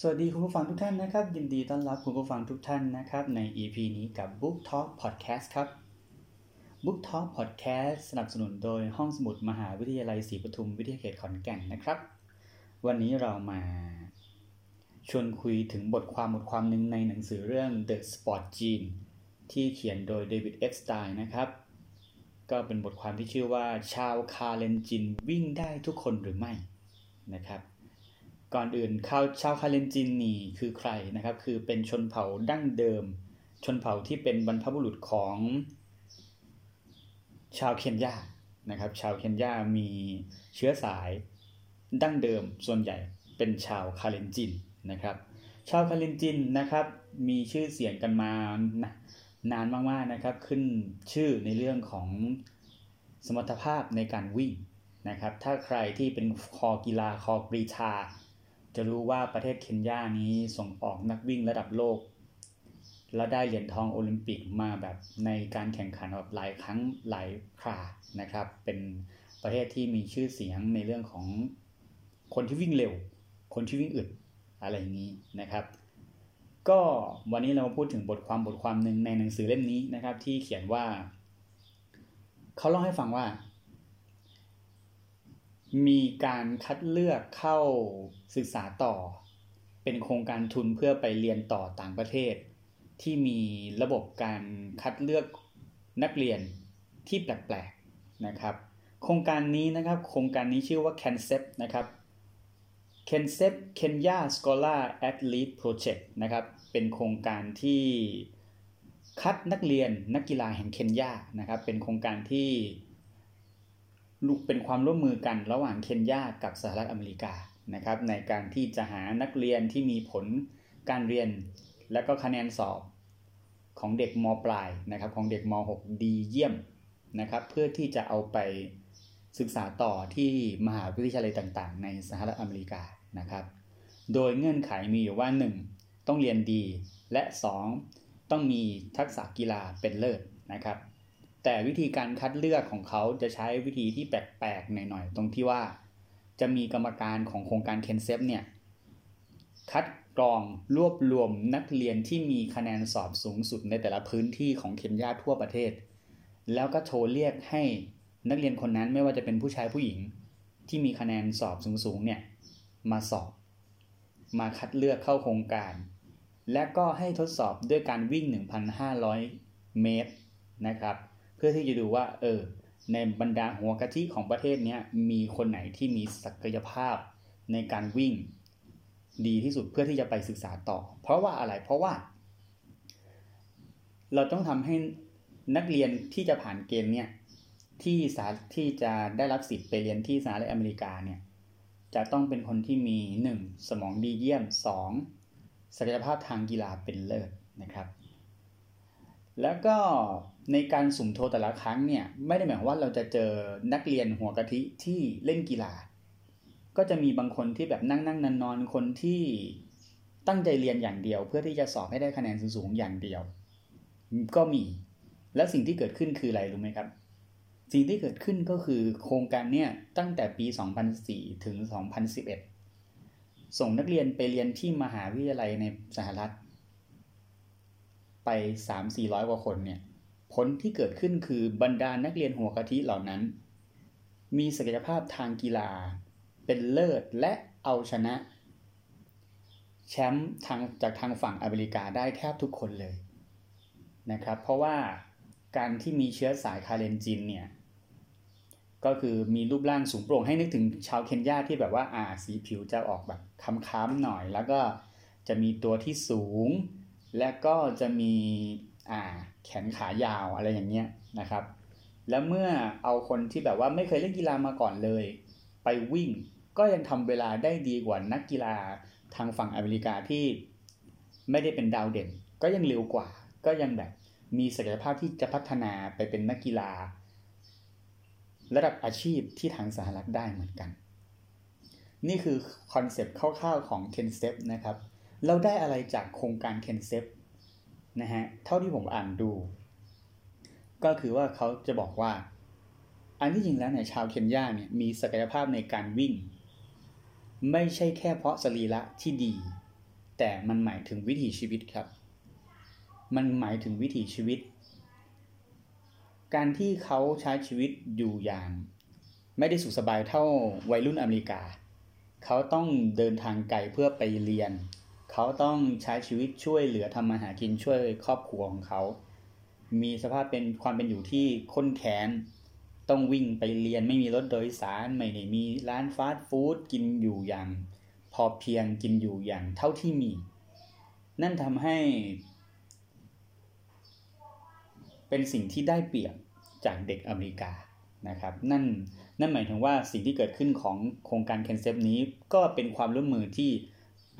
สวัสดีคุณผู้ฟังทุกท่านนะครับ ยินดีต้อนรับคุณผู้ฟังทุกท่านนะครับ ใน EP นี้กับ Book Talk Podcast ครับ Book Talk Podcast สนับสนุนโดยห้องสมุดมหาวิทยาลัยศรีปทุมวิทยาเขตขอนแก่นนะครับ วันนี้เรามาชวนคุยถึงบทความบทความหนึ่งในหนังสือเรื่อง The Sports Gene ที่เขียนโดยเดวิดเอปสไตน์นะครับ ก็เป็นบทความที่ชื่อว่าชาวคาเลนจินวิ่งได้ทุกคนหรือไม่นะครับ ก่อนอื่นชาวชาวคาเลนจินนี่คือใครนะครับ คือเป็นชนเผ่าดั้งเดิม ชนเผ่าที่เป็นบรรพบุรุษของชาวเคนยานะครับ ชาวเคนยามีเชื้อสายดั้งเดิมส่วนใหญ่เป็นชาวคาเลนจินนะครับ ชาวคาเลนจินนะครับมีชื่อเสียงกันมานานมากๆนะครับ ขึ้นชื่อในเรื่องของสมรรถภาพในการวิ่งนะครับ ถ้าใครที่เป็นคอกีฬาคอกรีธา จะรู้ว่าประเทศเคนยานี้ส่งออกนักวิ่งระดับโลก และได้เหรียญทองโอลิมปิกมาแบบในการแข่งขันแบบหลายครั้งหลายครานะครับ เป็นประเทศที่มีชื่อเสียงในเรื่องของคนที่วิ่งเร็ว คนที่วิ่งอึดอะไรอย่างนี้นะครับ ก็วันนี้เรามาพูดถึงบทความบทความหนึ่งในหนังสือเล่มนี้นะครับ ที่เขียนว่า เขาเล่าให้ฟังว่า มีการคัดเลือกเข้าศึกษาต่อ เป็นโครงการทุนเพื่อไปเรียนต่อต่างประเทศ ที่มีระบบการคัดเลือกนักเรียนที่แปลกๆนะครับ โครงการนี้นะครับโครงการนี้ชื่อว่า CANCEP นะครับ CANCEP Kenya Scholar Athlete Project นะครับเป็นโครงการที่คัดนักเรียนนักกีฬาแห่งเคนยานะครับเป็นโครงการที่ เป็นความร่วมมือกันระหว่างเคนยากับสหรัฐอเมริกานะครับในการที่จะหานักเรียนที่มีผลการเรียน และก็คะแนนสอบของเด็กมปลายนะครับของเด็กม .6 ดีเยี่ยมนะครับเพื่อที่จะเอาไปศึกษาต่อที่มหาวิทยาลัยต่างๆ ในสหรัฐอเมริกานะครับ โดยเงื่อนไขมีอยู่ว่า 1. ต้องเรียนดีและ 2. ต้องมีทักษะกีฬาเป็นเลิศนะครับ แต่วิธีการคัดเลือกของเขาจะใช้วิธีที่แปลกๆหน่อยๆ ตรงที่ว่าจะมีกรรมการของโครงการเคนเซฟเนี่ย คัดกรองรวบรวมนักเรียนที่มีคะแนนสอบสูงสุดในแต่ละพื้นที่ของเคนยาทั่วประเทศ แล้วก็โทรเรียกให้นักเรียนคนนั้นไม่ว่าจะเป็นผู้ชายผู้หญิง ที่มีคะแนนสอบสูงๆเนี่ยมาสอบ มาคัดเลือกเข้าโครงการ และก็ให้ทดสอบด้วยการวิ่ง 1,500 เมตรนะครับ เพื่อที่จะดูว่า เออ ในบรรดาหัวกะทิของประเทศนี้มีคนไหนที่มีศักยภาพในการวิ่งดีที่สุดเพื่อที่จะไปศึกษาต่อ เพราะว่าอะไรเพราะว่า เราต้องทำให้นักเรียนที่จะผ่านเกณฑ์เนี่ยที่สาที่จะได้รับสิทธิ์ไปเรียนที่สหรัฐอเมริกาเนี่ยจะต้องเป็นคนที่มี 1. สมองดีเยี่ยม 2. ศักยภาพทางกีฬาเป็นเลิศนะครับ แล้วก็ ในการสุ่มโทรแต่ละครั้งเนี่ยไม่ได้หมายความว่าเราจะเจอนักเรียนหัวกะทิที่เล่นกีฬา ก็จะมีบางคนที่แบบนั่งนั่งนอนนอนคนที่ตั้งใจเรียนอย่างเดียว เพื่อที่จะสอบให้ได้คะแนนสูงๆอย่างเดียว ก็มี และสิ่งที่เกิดขึ้นคืออะไรรู้ไหมครับ สิ่งที่เกิดขึ้นก็คือโครงการเนี่ยตั้งแต่ปี 2004 ถึง 2011 ส่งนักเรียนไปเรียนที่มหาวิทยาลัยในสหรัฐ ไป 3-400 กว่าคนเนี่ย ผลที่เกิดขึ้นคือบรรดานักเรียนหัวกะทิเหล่านั้น มีศักยภาพทางกีฬา เป็นเลิศและเอาชนะ แชมป์ทางจากทางฝั่งอเมริกาได้แทบทุกคนเลยนะครับ เพราะว่าการที่มีเชื้อสายคาเลนจินเนี่ย ก็คือมีรูปร่างสูงโปร่งให้นึกถึงชาวเคนยาที่แบบว่าอ่าสีผิวจะออกแบบค้ำๆหน่อย แล้วก็จะมีตัวที่สูง และก็จะมี อ่า แขนขายาวอะไรอย่างเงี้ยนะครับ แล้วเมื่อเอาคนที่แบบว่าไม่เคยเล่นกีฬามาก่อนเลย ไปวิ่งก็ยังทำเวลาได้ดีกว่านักกีฬาทางฝั่งอเมริกาที่ไม่ได้เป็นดาวเด่น ก็ยังเร็วกว่า ก็ยังแบบมีศักยภาพที่จะพัฒนาไปเป็นนักกีฬา ระดับอาชีพที่ทางสหรัฐได้เหมือนกัน นี่คือ concept คร่าวๆของ k e n c e p นะครับ เราได้อะไรจากโครงการ k e n c e p นะฮะเท่าที่ผมอ่านดู ก็คือว่าเขาจะบอกว่า อันที่จริงแล้วเนี่ยชาวเคนยาเนี่ยมีศักยภาพในการวิ่ง ไม่ใช่แค่เพราะสรีระที่ดี แต่มันหมายถึงวิถีชีวิตครับ มันหมายถึงวิถีชีวิต การที่เขาใช้ชีวิตอยู่อย่าง ไม่ได้สุขสบายเท่าวัยรุ่นอเมริกา เขาต้องเดินทางไกลเพื่อไปเรียน เขาต้องใช้ชีวิตช่วยเหลือทำมาหากินช่วยครอบครัวของเขา มีสภาพเป็นความเป็นอยู่ที่ข้นแค้นต้องวิ่งไปเรียนไม่มีรถโดยสารไม่ได้มีร้านฟาสต์ฟู้ดกินอยู่อย่าง พอเพียงกินอยู่อย่างเท่าที่มี นั่นทำให้ เป็นสิ่งที่ได้เปรียบจากเด็กอเมริกานะครับนั่นนั่นหมายถึงว่าสิ่งที่เกิดขึ้นของโครงการเคนเซปนี้ก็เป็นความร่วมมือที่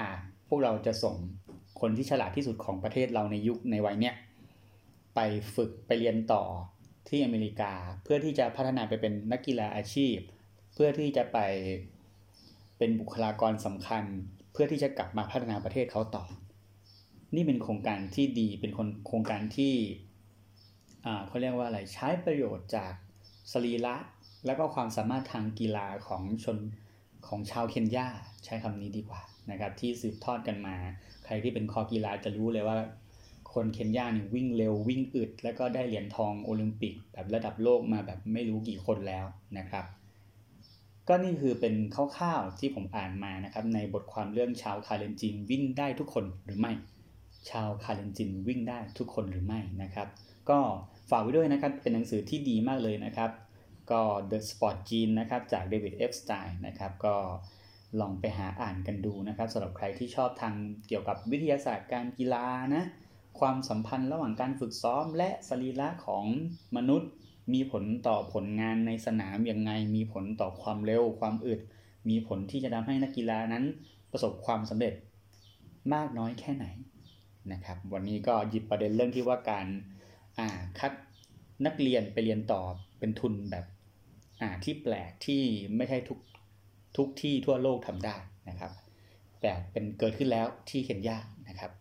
อ่า พวกเราจะส่งคนที่ฉลาดที่สุดของประเทศเราในยุคในวัยเนี้ยไปฝึกไปเรียนต่อที่อเมริกา เพื่อที่จะพัฒนาไปเป็นนักกีฬาอาชีพ เพื่อที่จะไปเป็นบุคลากรสำคัญ เพื่อที่จะกลับมาพัฒนาประเทศเขาต่อ นี่เป็นโครงการที่ดีเป็นคนโครงการที่เขาเรียกว่าอะไรใช้ประโยชน์จากสรีระและก็ความสามารถทางกีฬาของชน ของชาวเคนยาใช้คำนี้ดีกว่านะครับที่สืบทอดกันมา ใครที่เป็นคอกีฬาจะรู้เลยว่า คนเคนยาเนี่ยวิ่งเร็ววิ่งอึด แล้วก็ได้เหรียญทองโอลิมปิก แบบระดับโลกมาแบบไม่รู้กี่คนแล้วนะครับ ก็นี่คือเป็นคร่าวๆที่ผมอ่านมานะครับในบทความเรื่องชาวคาเลนจินวิ่งได้ทุกคนหรือไม่ ชาวคาเลนจินวิ่งได้ทุกคนหรือไม่นะครับ ก็ฝากไว้ด้วยนะครับเป็นหนังสือที่ดีมากเลยนะครับ ก็ The Sport Gene นะครับจากเดวิดเอฟสไตน์นะครับก็ลองไปหาอ่านกันดูนะครับสำหรับใครที่ชอบทางเกี่ยวกับวิทยาศาสตร์การกีฬานะความสัมพันธ์ระหว่างการฝึกซ้อม และสรีระของมนุษย์ มีผลต่อผลงานในสนามอย่างไง มีผลต่อความเร็วความอึด มีผลที่จะทำให้นักกีฬานั้นประสบความสำเร็จมากน้อยแค่ไหนนะครับวันนี้ก็หยิบประเด็นเรื่องที่ว่าการคัดนักเรียนไปเรียนต่อเป็นทุนแบบ อ่าที่แปลกที่ไม่ใช่ทุกทุกที่ทั่วโลกทำได้นะครับ แต่เป็นเกิดขึ้นแล้วที่เห็นยากนะครับ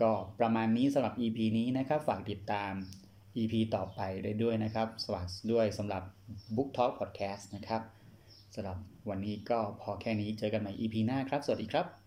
ก็ประมาณนี้สำหรับ EP นี้นะครับ ฝากติดตาม EP ต่อไปได้ด้วยนะครับ สวัสดีด้วยสำหรับ Book Talk Podcast นะครับสำหรับวันนี้ก็พอแค่นี้เจอกันใหม่ EP หน้าครับ สวัสดีครับ